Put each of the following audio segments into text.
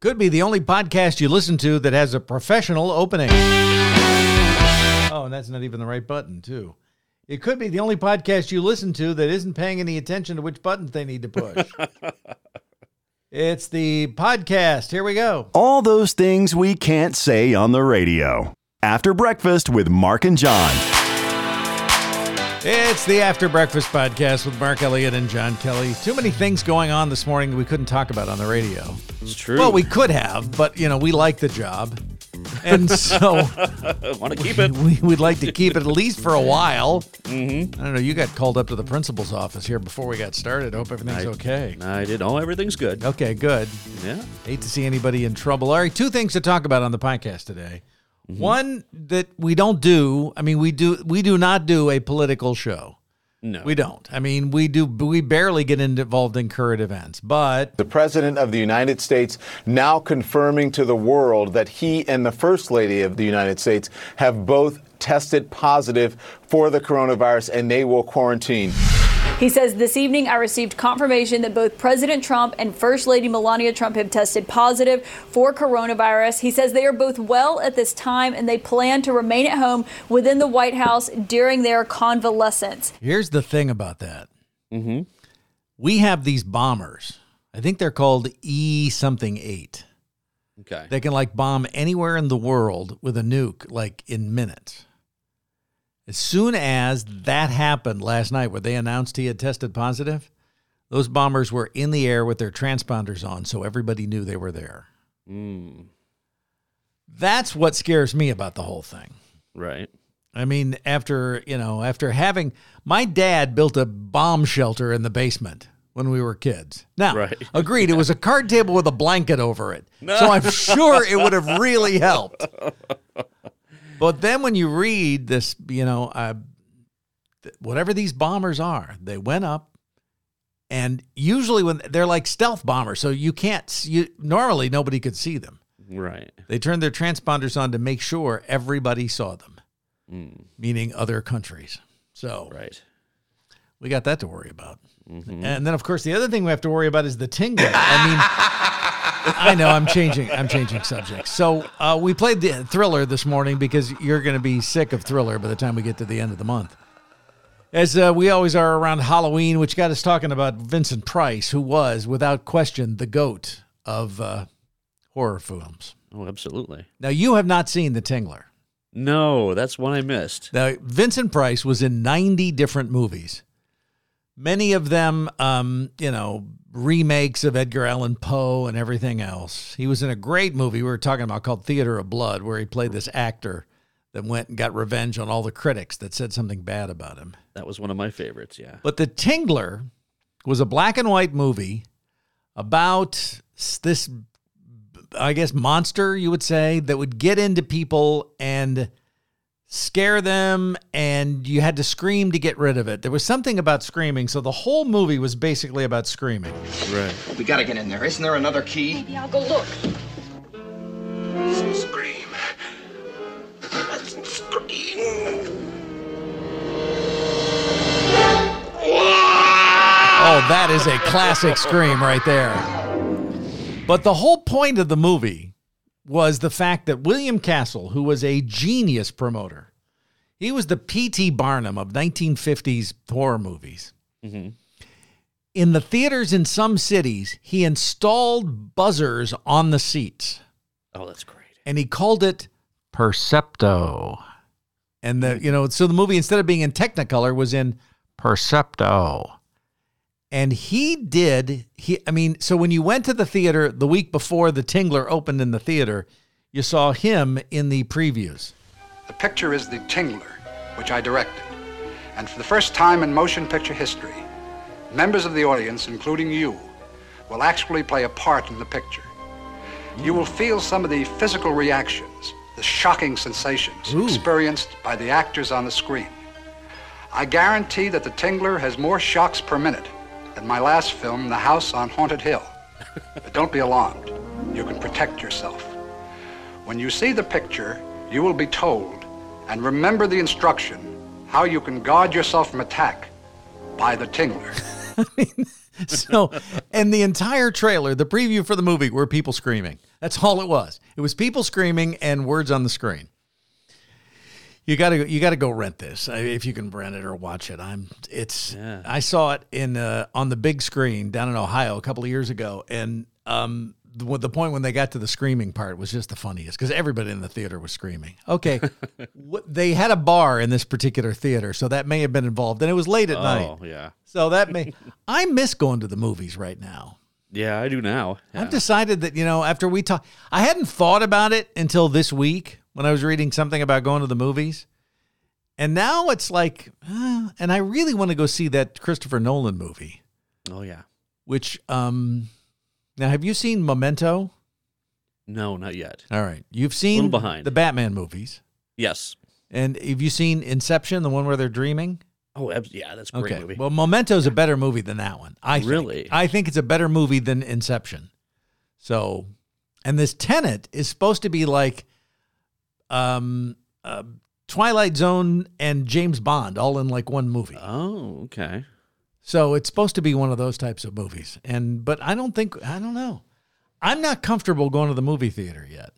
Could be the only podcast you listen to that has a professional opening. Oh, and that's not even the right button, too. It could be the only podcast you listen to that isn't paying any attention to which buttons they need to push. it's the podcast. Here we go. All those things we can't say on the radio. After breakfast with Mark and John. It's the After Breakfast Podcast with Mark Elliott and John Kelly. Too many things going on this morning that we couldn't talk about on the radio. It's true. Well, we could have, but, you know, we like the job. And so want to keep it. we, we'd like to keep it at least for a while. Mm-hmm. I don't know. You got called up to the principal's office here before we got started. Hope everything's I- okay. I did. Oh, everything's good. Okay, good. Yeah. Hate to see anybody in trouble. All right, two things to talk about on the podcast today. Mm-hmm. One that we don't do. I mean, we do. We do not do a political show. No. We don't. I mean, we do. We barely get involved in current events. But The President of the United States now confirming to the world that he and the First Lady of the United States have both tested positive for the coronavirus and they will quarantine. He says, This evening I received confirmation that both President Trump and First Lady Melania Trump have tested positive for coronavirus. He says they are both well at this time and they plan to remain at home within the White House during their convalescence. here's the thing about that. mm-hmm. We have these bombers. I think they're called E something eight. Okay. They can like bomb anywhere in the world with a nuke, like in minutes. As soon as that happened last night, where they announced he had tested positive, those bombers were in the air with their transponders on, so everybody knew they were there. Mm, That's what scares me about the whole thing. right. I mean, after, you know, after having my dad built a bomb shelter in the basement when we were kids. Now, Right. agreed, it was a card table with a blanket over it. So I'm sure it would have really helped. But then when you read this, you know, uh, th- whatever these bombers are, they went up and usually when they're like stealth bombers, so you can't you normally nobody could see them. Right. They turned their transponders on to make sure everybody saw them, meaning other countries. So Right. we got that to worry about. And then, of course, the other thing we have to worry about is the tingling. I mean, I know I'm changing. I'm changing subjects. So uh, we played the Thriller this morning because you're going to be sick of Thriller by the time we get to the end of the month. As uh, we always are around Halloween, which got us talking about Vincent Price, who was, without question, the goat of uh, horror films. Oh, absolutely. Now, you have not seen The Tingler. No, that's one I missed. Now, Vincent Price was in 90 different movies. Many of them, um, you know, remakes of Edgar Allan Poe and everything else. He was in a great movie we were talking about called Theater of Blood, where he played this actor that went and got revenge on all the critics that said something bad about him. That was one of my favorites. Yeah. But The Tingler was a black and white movie about this, I guess, monster, you would say, that would get into people and scare them, and you had to scream to get rid of it. There was something about screaming. So the whole movie was basically about screaming. Right. We gotta get in there. Isn't there another key? Maybe I'll go look. Scream. Scream. Oh, that is a classic scream right there. But the whole point of the movie was the fact that William Castle, who was a genius promoter, he was the P.T. Barnum of 1950s horror movies. Mm-hmm. In the theaters in some cities, he installed buzzers on the seats Oh, that's great. and he called it Percepto. And the hmm. you know, so the movie instead of being in Technicolor was in Percepto. And he did he I mean, so when you went to the theater the week before the Tingler opened in the theater, you saw him in the previews. The picture is The Tingler, which I directed. And for the first time in motion picture history, members of the audience, including you, will actually play a part in the picture. You will feel some of the physical reactions, the shocking sensations experienced by the actors on the screen. I guarantee that The Tingler has more shocks per minute than my last film, The House on Haunted Hill. but don't be alarmed. You can protect yourself. When you see the picture, you will be told, and remember the instruction, how you can guard yourself from attack by the tingler. so, and the entire trailer, the preview for the movie, were people screaming. That's all it was. It was people screaming and words on the screen. You gotta you gotta go rent this uh, if you can rent it or watch it. I'm it's Yeah. I saw it in uh, on the big screen down in Ohio a couple of years ago, and um the, the point when they got to the screaming part was just the funniest because everybody in the theater was screaming. Okay, what, they had a bar in this particular theater, so that may have been involved, and it was late at night. Oh yeah, So that may I miss going to the movies right now. yeah. I do now. Yeah. I've decided that, you know, after we talk I hadn't thought about it until this week when I was reading something about going to the movies. And now it's like, uh, and I really want to go see that Christopher Nolan movie, oh yeah. which um now have you seen Memento? No, not yet. All right. You've seen behind. the Batman movies. Yes. And have you seen Inception, the one where they're dreaming? Oh, yeah. That's a great Okay. movie. Well, Memento's a better movie than that one. I think. Really? I think it's a better movie than Inception. So, and this Tenet is supposed to be like um uh, Twilight Zone and James Bond all in like one movie. oh, okay. So it's supposed to be one of those types of movies. And but I don't think I don't know. I'm not comfortable going to the movie theater yet.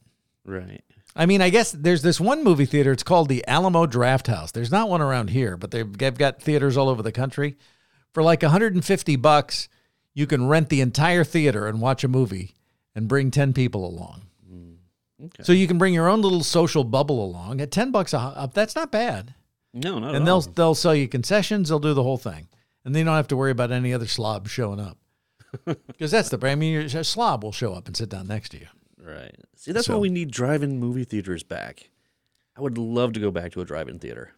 Right. I mean, I guess there's this one movie theater. It's called the Alamo Drafthouse. There's not one around here, but they've, they've got theaters all over the country. For like 150 bucks, you can rent the entire theater and watch a movie and bring 10 people along. Okay. So you can bring your own little social bubble along at 10 bucks a hop. Uh, that's not bad. No, not and at they'll all. they'll sell you concessions. They'll do the whole thing, and they don't have to worry about any other slob showing up. Because that's the I mean, your- a slob will show up and sit down next to you. Right. See, that's So- why we need drive-in movie theaters back. I would love to go back to a drive-in theater.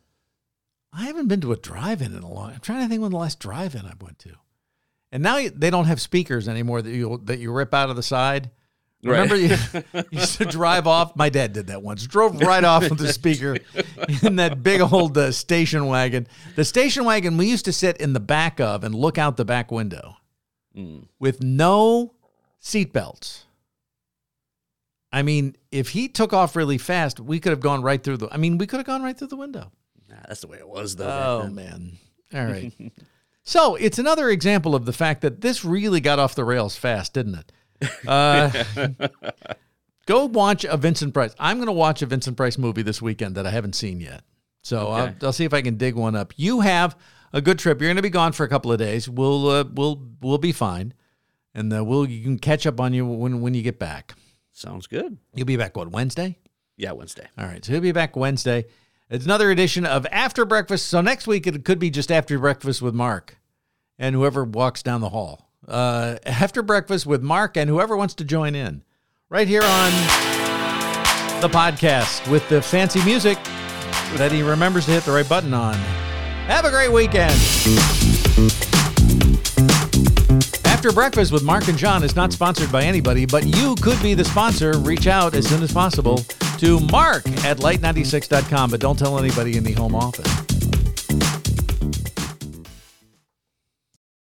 I haven't been to a drive-in in a long. Time. I'm trying to think when the last drive-in I went to. And now they don't have speakers anymore that you that you rip out of the side. Remember, you, you used to drive off. My dad did that once. Drove right off with the speaker in that big old uh, station wagon. The station wagon we used to sit in the back of and look out the back window Mm. with no seatbelts. I mean, if he took off really fast, we could have gone right through the. I mean, we could have gone right through the window. Nah, that's the way it was, though. Oh man. All right. so it's another example of the fact that this really got off the rails fast, didn't it? Uh, go watch a Vincent Price. I'm going to watch a Vincent Price movie this weekend that I haven't seen yet. So I'll, I'll see if I can dig one up. You have a good trip. You're going to be gone for a couple of days. We'll uh, we'll we'll be fine, and uh, we'll you can catch up on you when when you get back. Sounds good. You'll be back what Wednesday? Yeah, Wednesday. All right, so he'll be back Wednesday. It's another edition of After Breakfast. So next week it could be just After Breakfast with Mark and whoever walks down the hall. Uh, after Breakfast with Mark and whoever wants to join in. Right here on the podcast with the fancy music that he remembers to hit the right button on. Have a great weekend. After Breakfast with Mark and John is not sponsored by anybody, but you could be the sponsor. Reach out as soon as possible to mark at light96.com, but don't tell anybody in the home office.